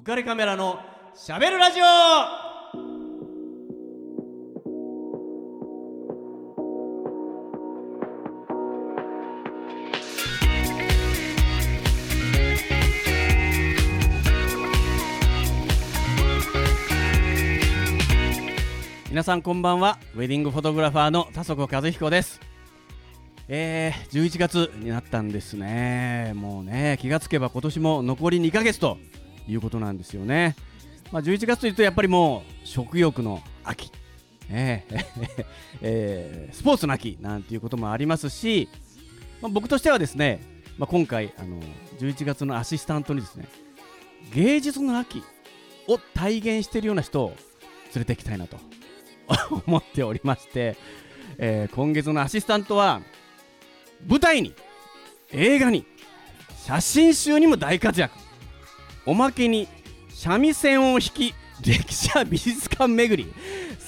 浮かれカメラのしゃべるラジオ。皆さんこんばんは。ウェディングフォトグラファーの田底和彦です。えー、11月になったんですね。もうね気がつけば今年も残り2ヶ月ということなんですよね。まあ、11月というとやっぱりもう食欲の秋、えーえー スポーツの秋なんていうこともありますし、まあ、僕としてはですね、まあ、今回あの11月のアシスタントにですね芸術の秋を体現しているような人を連れていきたいなと 思っておりまして、えー今月のアシスタントは舞台に映画に写真集にも大活躍。おまけに三味線を弾き歴史や美術館巡り。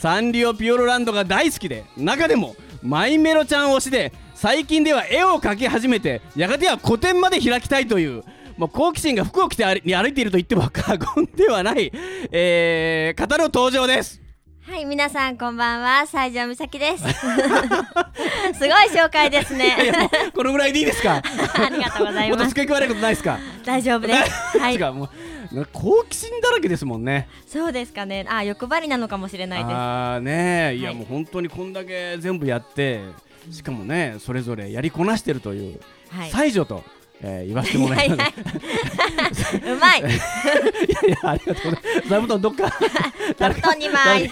サンリオピオロランドが大好きで中でもマイメロちゃん推しで最近では絵を描き始めてやがては個展まで開きたいというもう好奇心が服を着て歩歩いていると言っても過言ではない、えー、方の登場です。はい、皆さんこんばんは、西条美咲です。すごい紹介ですね。このぐらいでいいですか？ありがとうございます。付け加えることないですか？大丈夫です。はい好奇心だらけですもんねそうですかね。あ、欲張りなのかもしれないです。ああねえいやはいもう本当にこんだけ全部やってしかもねそれぞれやりこなしてるというはい。才女と、えー言わせてもらいます。いやい。や うまい。いやいやありがとうございます。座布団どっか。座布団二枚。ね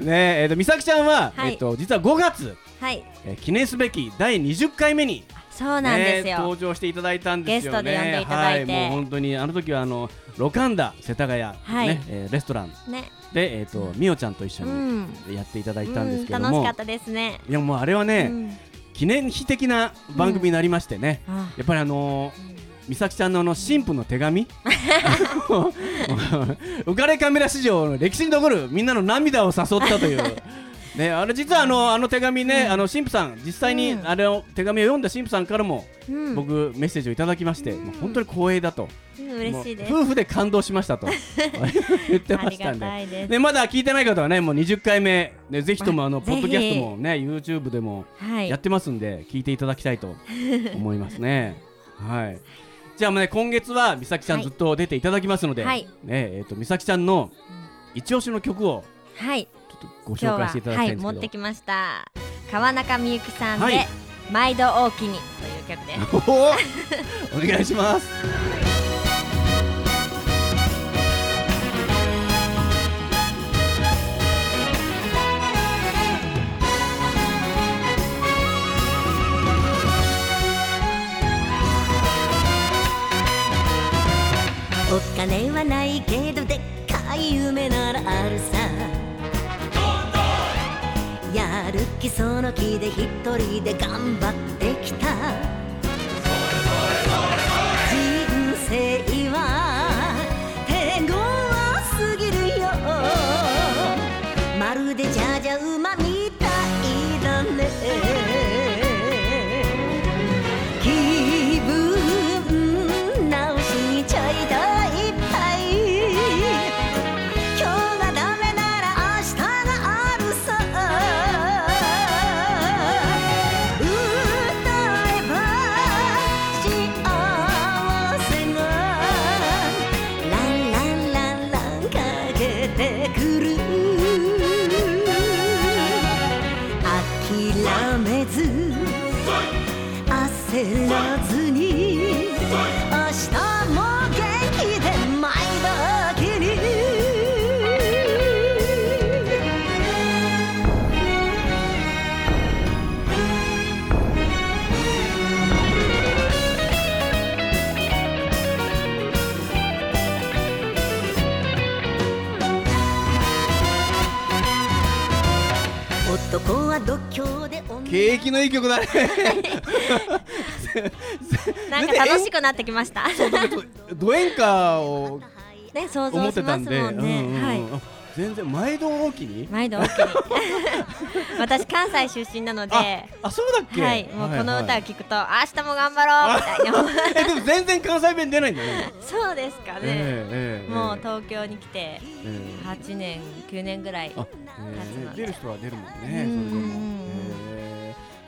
ええーと美咲ちゃんは、はい。えっと実は5月、はい、えー記念すべき第20回目にそうなんですねよ。登場していただいたんですよね。ゲストで呼んでいただいて。はい、もう本当にあの時はあのロカンダ世田谷、はい。ねえーレストラン。ね、でえっ、とみおちゃんと一緒うにん、やっていただいたんですけうんども、楽しかったですね。いやもうあれはね、うん記念碑的な番組になりましてね、あやっぱりあのー美咲ちゃんのあの新婦の手紙。浮かれカメラ史上の歴史に残るみんなの涙を誘ったというねあれ実はあのあの手紙ね、あの新婦さん実際にうん。あれを手紙を読んだ新婦さんからもうん、僕メッセージをいただきまして、うん。もう本当に光栄だと、うん嬉しいです。夫婦で感動しましたと。言ってましたんで。でまだ聞いてない方はねもう20回目、ね、ぜひともあのポッドキャストもね YouTube でもはい。やっ。てますんで聞いていただきたいと 思いますね。はい。じゃあもうね今月は美咲ちゃんはい。ずっと出ていただきますので、はい。ねえっ、と美咲ちゃんの一押しの曲をはい。ご今日は紹介していただきはいたいんですけど。持ってきました。川中美幸さんで、はい毎度大きにという曲です。おおお願いします。お金はないけどでっかい夢ならあるさやる気その気で一人で頑張ってきた。人生は焦らずに明日も元気で毎度きに男は度胸で景気のいい曲だね。なんか楽しくなってきました。そうだけどド演歌をね、想像しますたんで、もんね。はい。全然毎度大きに？毎度大きに私関西出身なので。あそうだっけ？はい。もうこの歌をはい聞くと、明日も頑張ろうみたいに思うえでも全然関西弁出ないんだね。そうですかね、ええええもう東京に来てええ。8年9年ぐらいあ、え立つので。ー出る人は出るもんね、それうんでも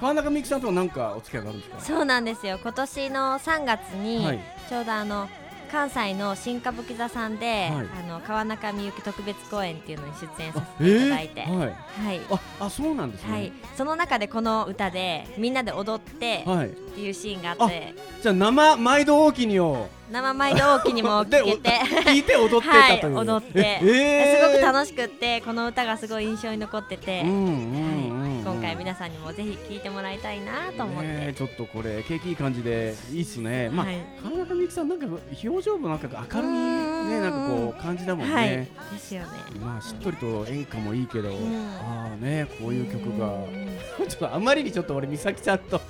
川中美幸さんとは何かお付き合いがあるんですか？そうなんですよ今年の3月に、はいちょうどあの関西の新歌舞伎座さんで、はいあの川中美幸特別公演っていうのに出演さあせていただいて、えー？はい。はい、あ、あ、そうなんですね。はい、その中でこの歌でみんなで踊ってはい。っていうシーンがあって。じゃあ生毎度大きにを。生毎度大きにもで聞けて。聞いて踊ってはいたという。踊って、ええー。すごく楽しくってこの歌がすごい印象に残ってて、うんうんうんうん。今回皆さんにもぜひ聴いてもらいたいなと思って、ねえちょっとこれ景気いい感じでいいっすね。まあ、はい川中美幸さんなんか表情もなんか明るいねなんかこう感じだもんね。はい。ですよね。まあしっとりと演歌もいいけど、ん。ああねこういう曲が。うん。ちょっとあまりにちょっと俺美咲ちゃんと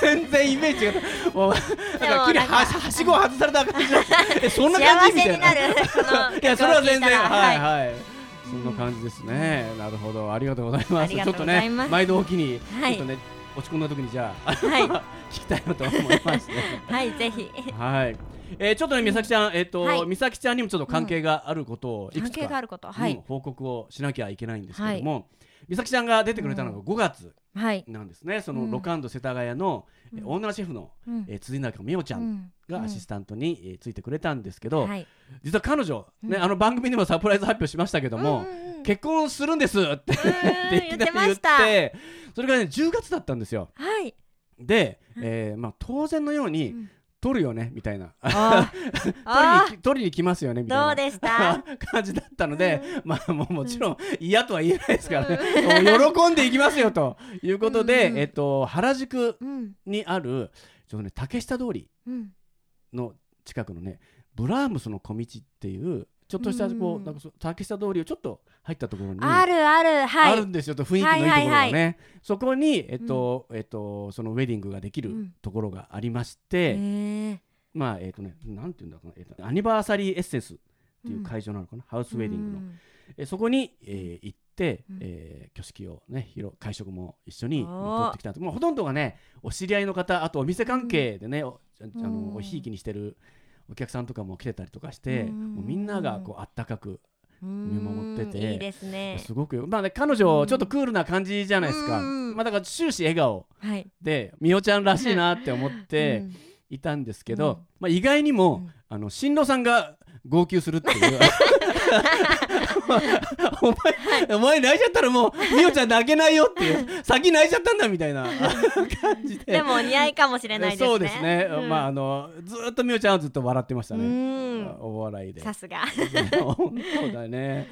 全然イメージがもうなんか急にははしごを外された感じだえそんな感じみたいな。いやそれは全然はい。はいそんな感じですね。なるほど。ありがとうございます。ちょっとね毎度おきにはい。ちょっとね落ち込んだ時にじゃあはい。聞きたいなと思いますね。はいぜひ。はい。えーちょっとね美咲ちゃんえっとはい。美咲ちゃんにもちょっと関係があることをいく関つか係があることはい、うん報告をしなきゃいけないんですけども、美咲ちゃんが出てくれたのが5月はい、なんですね、そのうん。ロカンド世田谷の、えうん。オーナーシェフの、うん。えー辻中美桜ちゃんがアシスタントに、えーついてくれたんですけど、はい、実は彼女、ねうん。あの番組でもサプライズ発表しましたけども、結婚するんですって言ってました。てそれがね10月だったんですよ。はい。で、えーまあ、当然のように、うん取るよねみたいな。あ 取りあにき取りに来ますよねみたいな。どうでした？感じだったので、まあもうもちろん嫌とは言えないですからね、もう喜んでいきますよということで、うん。えっと原宿うんにあるちょっとね竹下通りうん。の近くのねブラームスの小道っていうちょっとしたこう、うん。なんか竹下通りをちょっと入ったところにあるあるはい。あるんですよと雰囲気のいいところがね、はいはいはそこにえっと、えっとそのウェディングができるうんところがありましへて、えまあえっとねなんていうんだろうな、えっと、アニバーサリーエッセンスっていう会場なのかな、ハウスウェディングの、えそこに、えー行って、うん。えー挙式をね会食も一緒に取ってきたもうほとんどがねお知り合いの方あとお店関係でね、おあのおひいきにしてるお客さんとかも来てたりとかして、うん。もうみんながこうあったかく見守ってていいですね。すごくまあね彼女ちょっとクールな感じじゃないですか、うん。まあだから終始笑顔はい。でみおちゃんらしいなって思ってうんいたんですけど、うん。まあ意外にも、うん。あの新郎さんが号泣するっていう お前、お前泣いちゃったらもうみおちゃん泣けないよっていう先泣いちゃったんだみたいな感じで。でもお似合いかもしれないですね。そうですね、うん。まああのずーっとみおちゃんはずっと笑ってましたうね、ん。お笑いで。さすが。本当だね。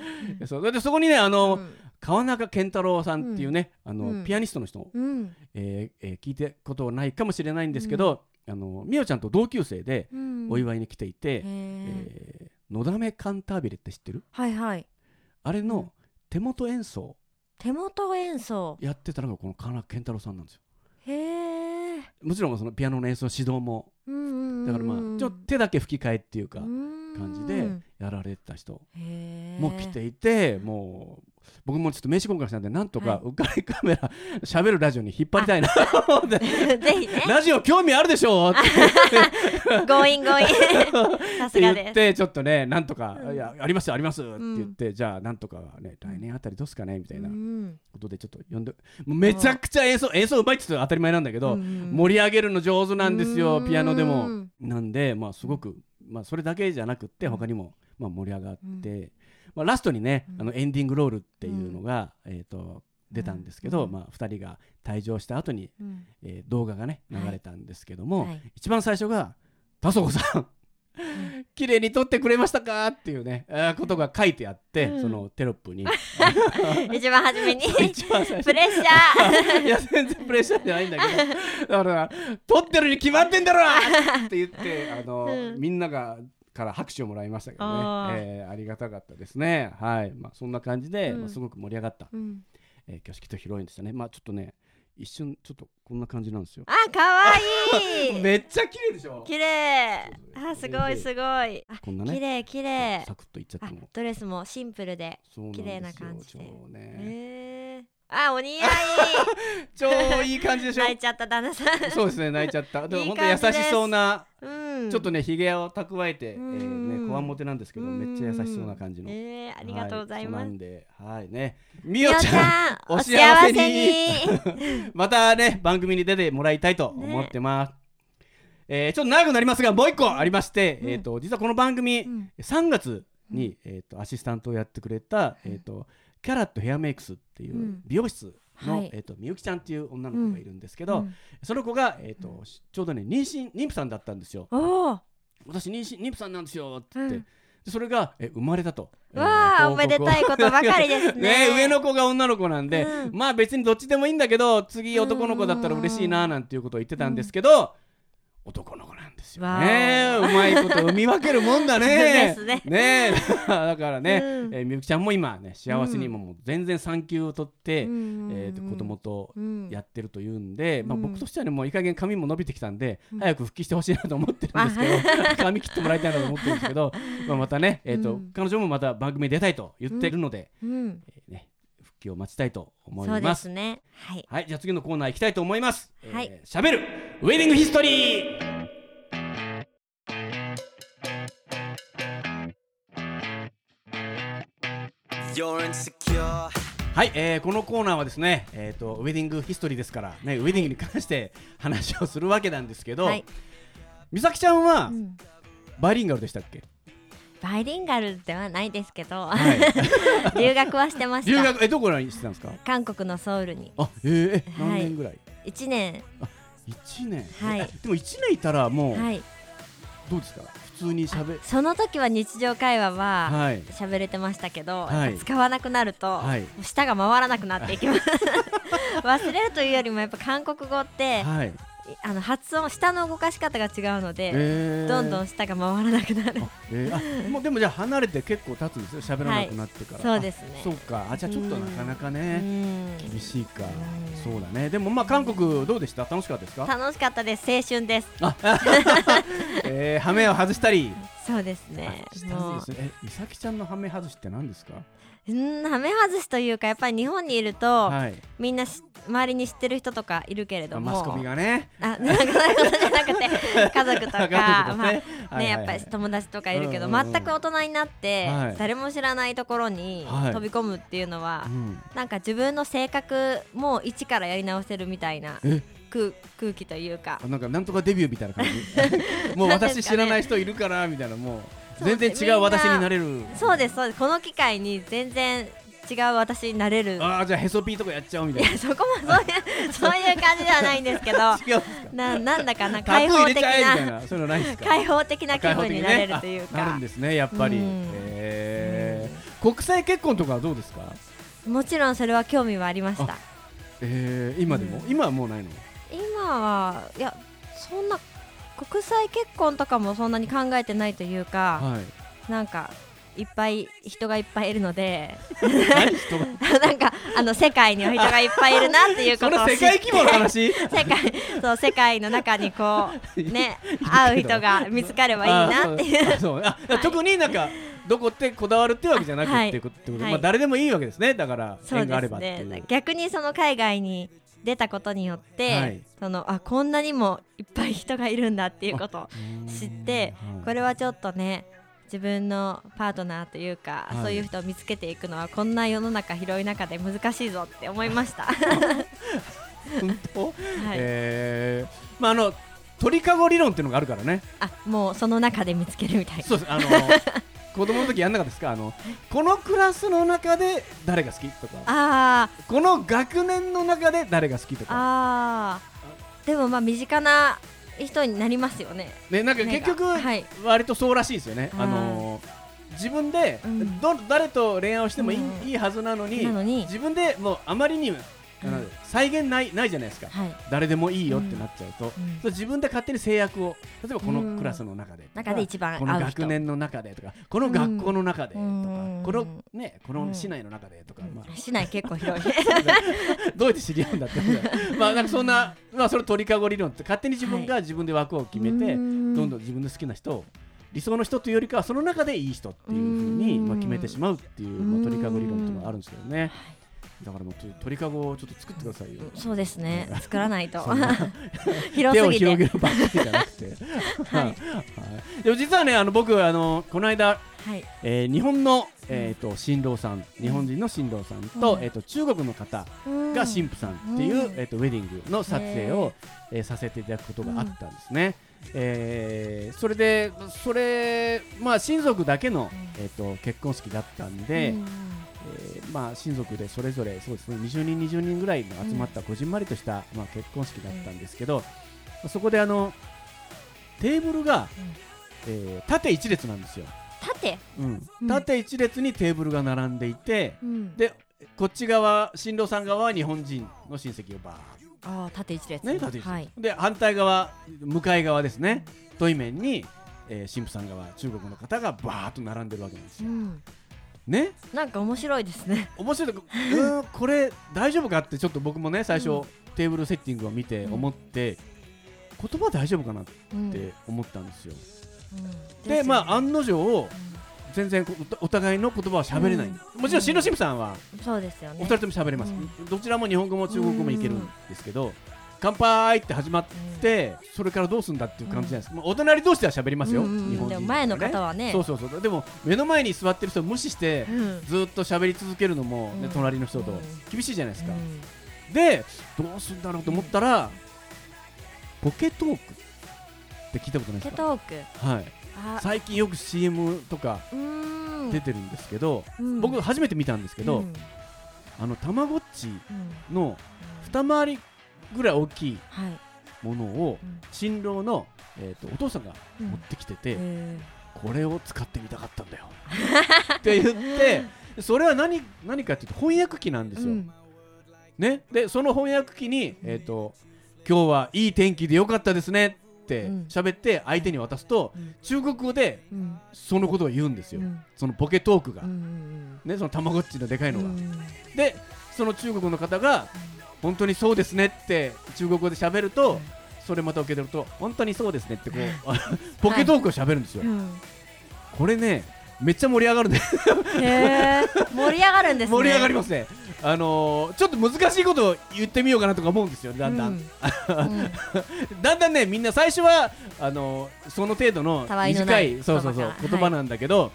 そう。でそこにねあの、うん。川中健太郎さんっていうね、あのうん。ピアニストの人、うん。えーえー聞いたことはないかもしれないんですけど、あのみおちゃんと同級生でうん。お祝いに来ていて、のだめカンタービレって知ってる？はいはいあれうん。の手元演奏。手元演奏。やってたのがこの川中健太郎さんなんですよ。へえもちろんそのピアノの演奏指導も。だからまあちょっと手だけ吹き替えっていうか感じでやられてた人も来ていてもう僕もちょっと名刺交換したんでなんとかはうっかりカメラ喋るラジオに引っ張りたいな。で ぜひね。ラジオ興味あるでしょって。強引強引さす言がです。ってちょっとねなんとか「うん。いやありますあります」って言って、じゃあなんとかね来年あたりどうすかねみたいな。うん。ことでちょっと呼んでめちゃくちゃ演奏演奏うまいって言って当たり前なんだけど、うん盛り上げるの上手なんですようん。ピアノでも。なんでまあすごく、まあ、それだけじゃなくってうん。他にもまあ盛り上がって、まあ、ラストにね、うん。あのエンディングロールっていうのが、えー、と出たんですけど、うん。まあ、2人が退場した後に、うん。えー動画がね流れたんですけども、はい。一番最初が「田底さん 綺麗に撮ってくれましたか?」っていうね、ことが書いてあって、うん。そのテロップに。一番初めに。プレッシャ いや全然プレッシャーじゃないんだけど。だから「撮ってるに決まってんだろ!」って言ってあの、うん。みんながから拍手をもらいましたけどね。あー。えーありがたかったですね。はい、まあ、そんな感じで、うん。まあ、すごく盛り上がった、ーうん。えー挙式と披露宴でしたね。まあちょっとね一瞬ちょっとこんな感じなんですよ。あかわい。い めっちゃ綺麗でしょ？綺麗。あすごいすごい。あこんなね綺麗綺麗。サクッといっちゃってあもドレスもシンプルで綺麗な感じで。超ね。へえあお似合い。超いい感じでしょ？泣いちゃった旦那さん。そうですね泣いちゃった。でもいい本当優しそうなうん。ちょっとねひげを蓄えて、えーうんね、こわもてなんですけど、めっちゃ優しそうな感じの。えー、ありがとうございます。はそうなんで、はいね。みみおちゃん、おお幸幸せに。またね、番組に出てもらいたいと思ってます。えーちょっと長くなりますが、もう一個ありまして、うん。えっ、と、実はこの番組、うん。3月に、えっ、と、アシスタントをやってくれた、えっ、と、キャラットヘアメイクスっていううん。美容室の、はい。えっ、と、みゆきちゃんっていう女の子がいるんですけど、うん。その子が、えっ、と、ちょうどね、妊娠、妊婦さんだったんですよ。私妊娠妊婦さんなんですよって。言って、うん。でそれがえ生まれたと。わあ、えーおめでたいことばかりですね。ね上の子が女の子なんで、うん。まあ別にどっちでもいいんだけど次男の子だったら嬉しいななんていうことを言ってたんですけど、男の子なんですよね。わうまいこと産み分けるもんだね。ね。ね。だからね、うん。えーみゆきちゃんも今ね幸せにももう全然産休を取って、うんえーと子供とうん。やってるというんで、まあ、うん。僕としてはねもういい加減髪も伸びてきたんで、うん。早く復帰してほしいなと思ってるんですけど 髪切ってもらいたいなと思ってるんですけど、まあ、またね、えーとうん。彼女もまた番組に出たいと言ってるので、うん、えーね、復帰を待ちたいと思います。すね。はい。はい、じゃあ次のコーナー行きたいと思います。はいえー、しゃべるウェディングヒストリー。はい、えー、このコーナーはですね、えー、とウェディングヒストリーですから、ね、ウェディングに関して話をするわけなんですけど、はい。美咲ちゃんはうん。バイリンガルでしたっけ、バイリンガルではないですけど、はい、留学はしてました。留学えどこにしてたんですか？韓国のソウルに。あえー、何年ぐらい、一年。一年、はい。えでも一年いたらもう、はい。どうですか？普通にしゃべその時は日常会話ははい。喋れてましたけど、はい。使わなくなると、舌が回らなくなっていきます。忘れるというよりもやっぱ韓国語って、はい、あの発音舌の動かし方が違うので、えー。どんどん舌が回らなくなる。あえー、あもうでもじゃあ離れて結構経つんですよ。喋らなくなってから、そうですね。あそうか。あじゃあちょっとなかなかうねん。厳しいか。うん。そうだね。でもまあ韓国どうでした？楽しかったですか？楽しかったです。青春です。えー、ハメを外したりそうですね。もう。え美咲ちゃんのハメ外しって何ですか？うんはめ外しというかやっぱり日本にいると、はい。みんなし周りに知ってる人とかいるけれども。マスコミがね。あなんかそうい。うことじゃなくて家族とか まあはいねはい。やっぱり友達とかいるけど、全く大人になって、はい。誰も知らないところにはい。飛び込むっていうのは、うん。なんか自分の性格も一からやり直せるみたいなえ空空気というか。あなんかなんとかデビューみたいな感じ。もう私知らない人いるからみたいなもう。全然違う私になれる。そうですそうです。この機会に全然違う私になれる。ああじゃあヘソピーとかやっちゃおうみたいな。いやそこもそういう そういう感じではないんですけど。ななんだかな開放的な開放的な気分になれるというか。ねあなるんですねやっぱり。うん。えー。国際結婚とかはどうですか？もちろんそれは興味はありました。えー今でも？うん。今はもうないの？今はいやそんな国際結婚とかもそんなに考えてないというかはい。なんかいっぱい人がいっぱいいるので なんかあの世界には人がいっぱいいるなっていうことを世界規模の話？世界そう世界の中にこう ね会う人が見つかればいいなっていう。あそう。あ特になんかどこってこだわるってわけじゃなくはいっていうこと？はい。まあ誰でもいいわけですね。だから縁があればっていう。ね。逆にその海外に出たことによって、はい。そのあこんなにもいっぱい人がいるんだっていうことを知ってこれはちょっとね自分のパートナーというか、はい。そういう人を見つけていくのはこんな世の中広い中で難しいぞって思いました。は 本当？い。えーまああの鳥かご理論っていうのがあるからね。あもうその中で見つけるみたいな。そうです。あの子供の時やんなかったですか？あのこのクラスの中で誰が好きとか。あー。この学年の中で誰が好きとか。あー。でもまあ身近な人になりますよね。ねなんか結局割とそうらしいですよね、はいあの自分で、うん。ど誰と恋愛をしてもいい,、うん。いいはずなのになのに。自分でもうあまりにあの再現ないないじゃないですか。はい。誰でもいいよってなっちゃうと、うん。自分で勝手に制約を。例えばこのクラスの中で中で一番この学年の中でとかこの学校の中でとか、うん。このねこの市内の中でとか、まあ。市内結構広い。どうやって知り合うんだってまあなんかそんなまあそれ鳥かご理論って勝手に自分が自分で枠を決めて、うん。どんどん自分の好きな人を理想の人というよりかはその中でいい人っていうふうにうんまあ決めてしまうっていう、まあ、鳥かご理論っていうのがあるんですけどねだからもう鳥かごをちょっと作ってくださいよ。そうですね。作らないと。広すぎ手を広げてるばっかりじゃなくて、はい。はい。でも実はねあの僕あのこの間、はい。えー日本の、えー、と新郎さん日本人の新郎さんと,、うん。えー、と中国の方が神父さんっていう、うん。えー、とウェディングの撮影を、えーさせていただくことがあったんですね。えーそれでそれまあ親族だけの、えー、と結婚式だったんで、うん。えーまあ、親族でそれぞれそうですね20人20人ぐらいの集まったこじんまりとした、まあ、結婚式だったんですけど、そこであのテーブルが、えー縦一列なんですよ、縦？うん。うん。縦一列にテーブルが並んでいて、うん。でこっち側新郎さん側は日本人の親戚がバああ縦一列。ーね縦一列、はい。で反対側向かい側ですね。対面に、えー神父さん側中国の方がバーッと並んでるわけなんですよ、うんね。なんか面白いですね。面白い うーんこれ大丈夫かってちょっと僕もね最初、うん。テーブルセッティングを見てうん。思って、言葉大丈夫かなっうん。て思ったんですよ、うん。でまあ案の定う全然こおお互いの言葉は喋れない、うん。もちろん新郎新婦さんはん。そうですよね。お二人とも喋れます、うん。どちらも日本語も中国語もいけるんですけど、乾杯って始まって、それからどうすんだっていう感じじゃないです。か、まあお隣同士では喋りますよ、日本人でも前の方ははね。そうそうそう。でも目の前に座ってる人を無視して、うん。ずっと喋り続けるのも、ねうん。隣の人とうん。厳しいじゃないですか、うん。でどうするんだろうと思ったら、ポケトークって聞いたことないですか？ケトーク？はい、あ。最近よく CM とか出てるんですけど、うん。僕初めて見たんですけど、うん。あのたまごっちうん。の二回りぐらい大きいはい。ものをうん。新郎の、えー、とお父さんがうん。持ってきてて、へこれを使ってみたかったんだよ。って言って それは何何かっていうと翻訳機なんですよ、ーうん。ね、でその翻訳機に、えー、と今日はいい天気でよかったですねってうん。喋って相手に渡すと、うん。中国語でうん。そのことを言うんですよ、うん。そのポケトークが、ね、そのたまごっちのでかいのが、うん。でその中国の方が本当にそうですねって中国語で喋ると、それまた受け取ると本当にそうですねってこう ポケトークを喋るんですよ、うん。これねめっちゃ盛り上がるんでへー。盛り上がるんですね。盛り上がりますね。あのーちょっと難しいことを言ってみようかなとか思うんですよだんだん、うん。うん。だんだんねみんな最初はあのーその程度の短ないいそうそうそう言葉なんだけど、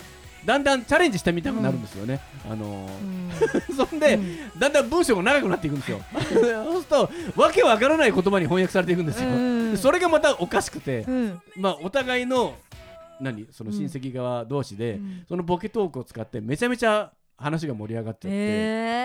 だんだんチャレンジしてみたくなるんですよね、あのー そんで、うん。だんだん文章が長くなっていくんですよ。そうするとわけわからない言葉に翻訳されていくんですよ、それがまたおかしくて、うん。まあお互いの何？その親戚側同士で、うん。そのボケトークを使ってめちゃめちゃ話が盛り上がっちゃって、へ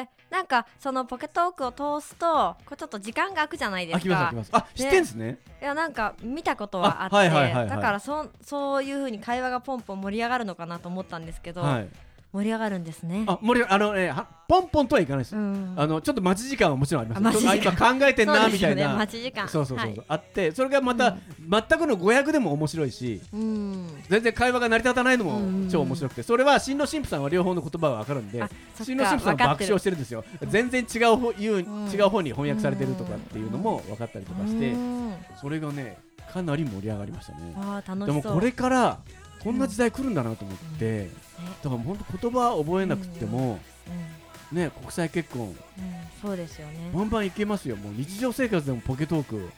えなんかそのポケトークを通すとこうちょっと時間が空くじゃないですあきますきますあ知ってんですね。いやなんか見たことはあってだからそそういう風に会話がポンポン盛り上がるのかなと思ったんですけど、はい盛り上がるんですね。あ盛りあのねはポンポンとはいかないです、うん。あのちょっと待ち時間はもちろんあります。あ今考えてんなみたいな。待ち時間。そうそうそうそう、はい。あってそれがまた、全くの語訳でも面白いしうん。全然会話が成り立たないのうん。も超面白くて。それは新郎新婦さんは両方の言葉が分かるんで新郎か新婦さんは爆笑してるんですよ。全然違う方言う、ん。違う方に翻訳されてるとかっていうのも分かったりとかしてうん。それがねかなり盛り上がりましたね。あー楽しそう。でもこれからこんな時代来るんだなと思って、だから本当言葉覚えなくても、ね国際結婚。うんそうですよね。バンバンいけますよ。もう日常生活でもポケトーク。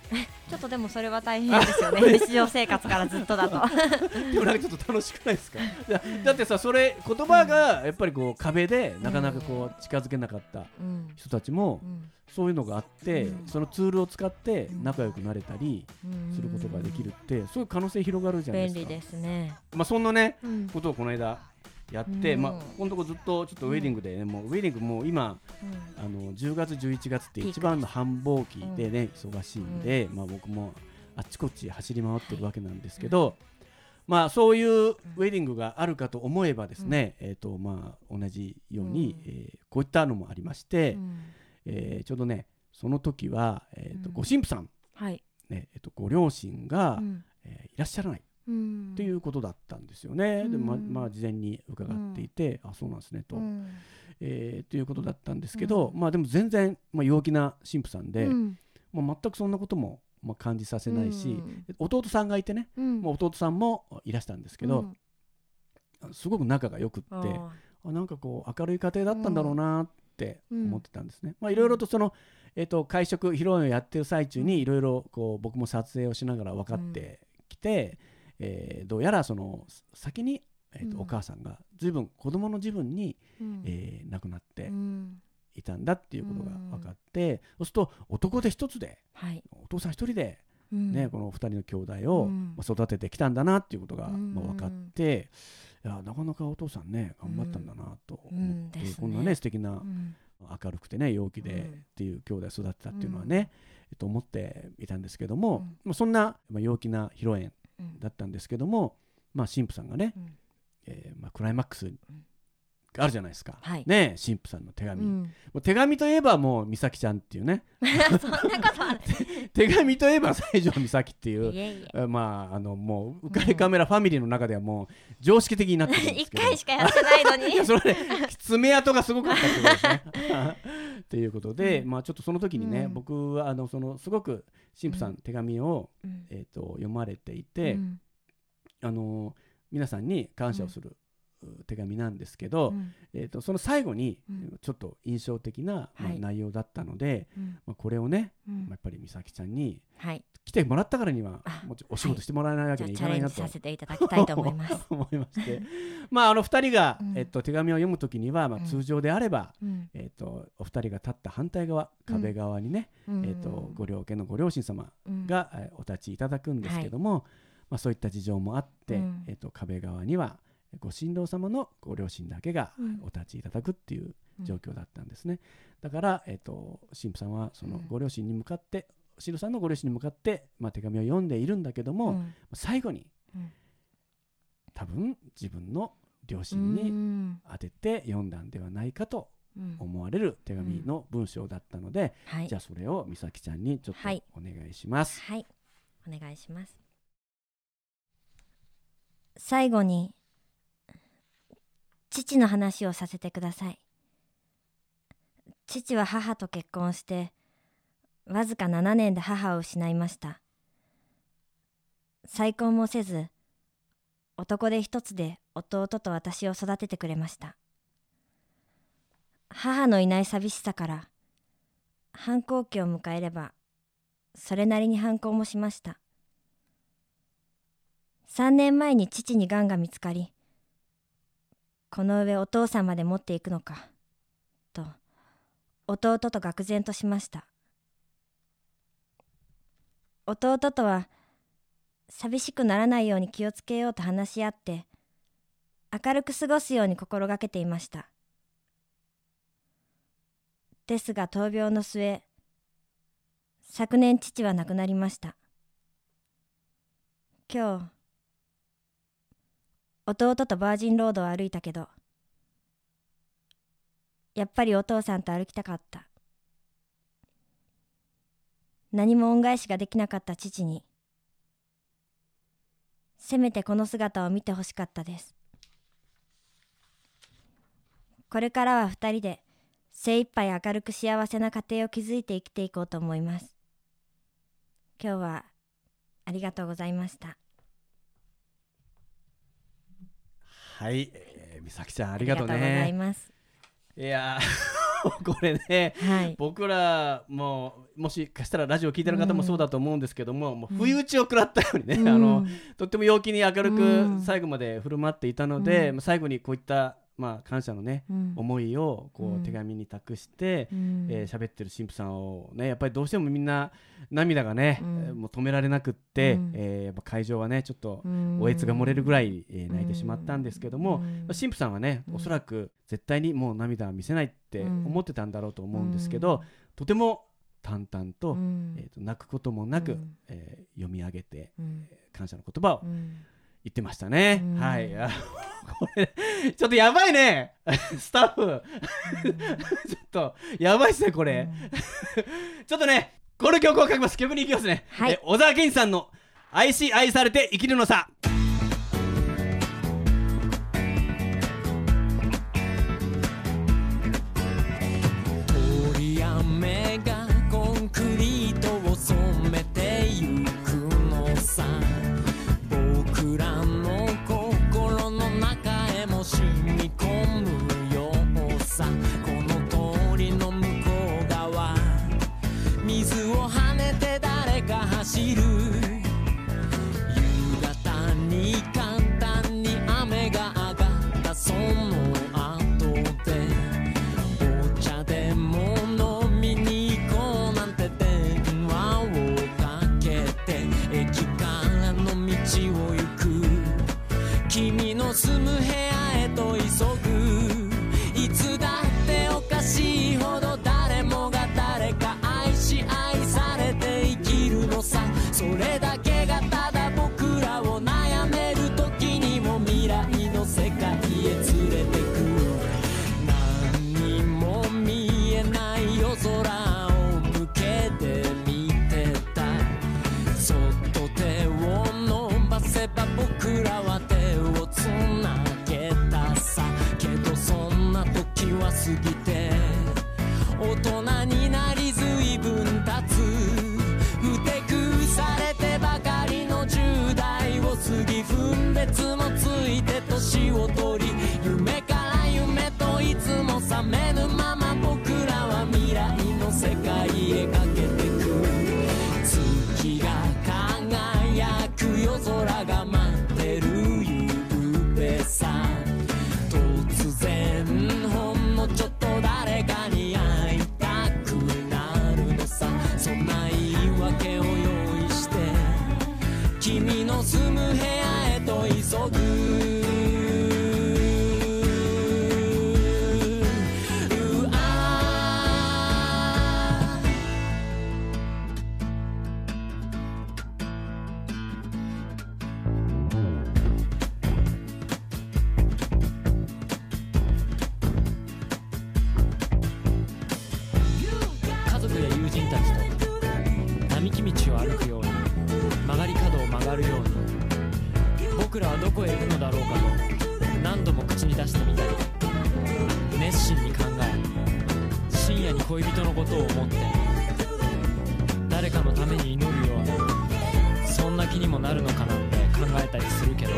ちょっとでもそれは大変ですよね。日常生活からずっとだと。でもなんかちょっと楽しくないですか？だだってさそれ言葉がやっぱりこう壁でなかなかこう近づけなかったうん。人たちもうん。そういうのがあって、うん。そのツールを使って仲良くなれたりうん。することができるってすごい可能性広がるじゃないですか。便利ですね。まあそんなねうん。ことをこの間やって、うん。まあこのとこずっとちょっとウェディングでね、もうウェディングもう今うん。あの10月11月って一番の繁忙期でね、忙しいんで、まあ僕もあっちこっち走り回ってるわけなんですけど、まあそういうウェディングがあるかと思えばですね、えっ、とまあ同じように、うん。えーこういったのもありまして、うん。えーちょうどねその時は、えーとうん。ご神父さん、はい。ねえーとご両親が、うん。えーいらっしゃらない。うんっていうことだったんですよね。でまうん。まあ事前に伺っていて、あそうなんですねと、うん。えーということだったんですけど、まあでも全然、まあ、陽気な神父さんで、うん。まあ、全くそんなことも、まあ、感じさせないし、うん。弟さんがいてね、うん。まあ、弟さんもいらしたんですけど、すごく仲が良くって、うんああなんかこう明るい家庭だったんだろうなってうん。思ってたんですね。まあいろいろとその、えっと会食披露宴をやってる最中にいろいろこう僕も撮影をしながら分かってきて、えーどうやらその先に、えっとうん。お母さんが随分子供の自分に、うん。えー亡くなってうん。いたんだっていうことが分かって、そうすると男手一つではい。お父さん一人でうん。ね、この2人の兄弟を育ててきたんだなっていうことがうん。まあ分かって、いやなかなかお父さんね頑張ったんだなと思って、うん。ね。こんなね素敵なうん。明るくてね陽気でうん。っていう兄弟育てたっていうのはね、えっと、思っていたんですけども、そんなまあ陽気な披露宴うんだったんですけども、まあ、神父さんがね、うん。えーまあ、クライマックスがあるじゃないですか、はい。ね神父さんの手紙、もうん。う手紙といえばもう美咲ちゃんっていうね。手紙といえば西条美咲っていうまああのもう浮かれカメラファミリーの中ではもう常識的になってるんです一けど。回しかやってないのにいやそれね爪痕がすごかったってことですね。っていうことで、うん。まあちょっとその時にね、うん。僕はあのそのすごく神父さん、うん。手紙を、うん。えー、と読まれていて、うん。あの皆さんに感謝をする、う手紙なんですけど、うん。えー、とその最後に、うん。ちょっと印象的な、まあはい。内容だったので、うん。まあ、これをね、うん。まあやっぱり美咲ちゃんにはい。来てもらったからにはあもちろんお仕事してもらえないわけにはい。かないなと。チャレンジさせていただきたいと思います。思いまして。まああの2人が、うん。えっと、手紙を読むときには、まあ、うん。通常であれば、うん。えっと、お二人が立った反対側壁側にね、うん。えっと、ご両家のご両親様うん。が、えーお立ちいただくんですけども、まあ、そういった事情もあって、うん。えっと、壁側にはご新郎様のご両親だけがうん。お立ちいただくっていう状況だったんですね、だから、えっと、神父さんはそのうん。ご両親に向かって、新郎さんのご両親に向かって、まあ、手紙を読んでいるんだけども、うん。最後に、うん。多分自分の両う親にん。当てて読んだんではないかとうん。思われる手紙の文章だったので、はい。じゃあそれを美咲ちゃんにちょっはい。とお願いします。はい。お願いします。最後に父の話をさせてください。父は母と結婚してわずか7年で母を失いました。再婚もせず男手一つで弟と私を育ててくれました。母のいない寂しさから反抗期を迎えればそれなりに反抗もしました。3年前に父にがんが見つかりこの上お父さんまで持っていくのか。と弟と愕然としました。弟とは寂しくならないように気をつけようと話し合って明るく過ごすように心がけていました。ですが闘病の末昨年父は亡くなりました。今日弟とバージンロードを歩いたけどやっぱりお父さんと歩きたかった。何も恩返しができなかった父にせめてこの姿を見てほしかったです。これからは二人で精一杯明るく幸せな家庭を築いて生きていこうと思います。今日はありがとうございました。はい、えー、美咲ちゃんあありがとうございね。ます。いやー これねはい。僕らももしかしたらラジオ聞いてる方もそうだと思うんですけども、もううん不意打ちを食らったようにね、うん。あのとっても陽気に明るうん。く最後まで振る舞っていたので、うん。まあ最後にこういった、まあ、感謝のね、うん。思いをこう手紙に託して、うん。えー喋ってる神父さんをねやっぱりどうしてもみんな涙がね、うん。えーもう止められなくって、うん。えーやっぱ会場はねちょっとうん。おえつが漏れるぐらい、えー泣いてしまったんですけども、うん。まあ神父さんはね、うん。おそらく絶対にもう涙は見せないってうん。思ってたんだろうと思うんですけど、とても淡々と,、うん。えーと泣くこともなく、うん。えー読み上げてうん。感謝の言葉をうん言ってましたね。うん。はい。あこれ ちょっとやばいね。スタッフ。ちょっとやばいっすねこれ、ちょっとねこの曲を書きます。曲に行きますね、はい。え小沢健二さんの「愛し愛されて生きるのさ」そんな気にもなるのかなんて考えたりするけど。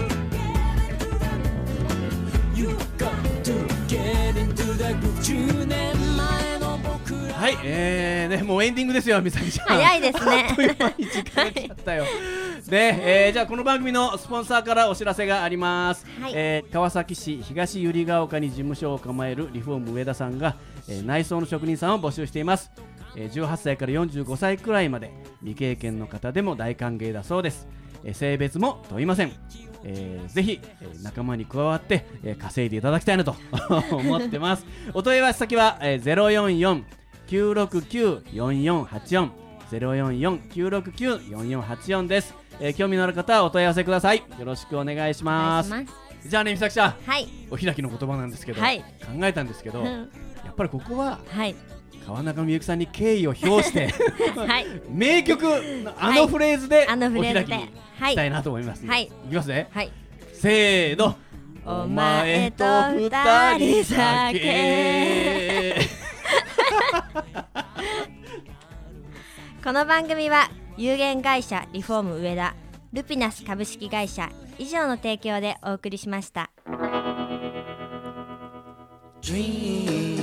You got to get into the groove. 10年前の僕ら。はいえーねもうエンディングですよ美咲ちゃん。早いですね。あっという間に時間が来ちゃったよ。で、えーじゃあこの番組のスポンサーからお知らせがあります、はい。えー川崎市東百合ヶ丘に事務所を構えるリフォーム上田さんが、えー内装の職人さんを募集しています、えー18歳から45歳くらいまで未経験の方でも大歓迎だそうです、えー性別も問いません、えーぜひ、えー仲間に加わって、えー稼いでいただきたいなと 思ってます。お問い合わせ先は、えー、044-969-4484 044-969-4484です、えー興味のある方はお問い合わせください。よろしくお願いしおます。じゃあね美咲ちゃん。はい。お開きの言葉なんですけど、はい。考えたんですけど、やうん。っぱりここははい川中美幸さんに敬意を表して はい。名曲のあのフレーズであのフレーズで。お開きにしたいなと思います、はい。いきますね。はい。せーの。お前と二人酒。この番組は有限会社リフォーム上田ルピナス株式会社以上の提供でお送りしました。Dream,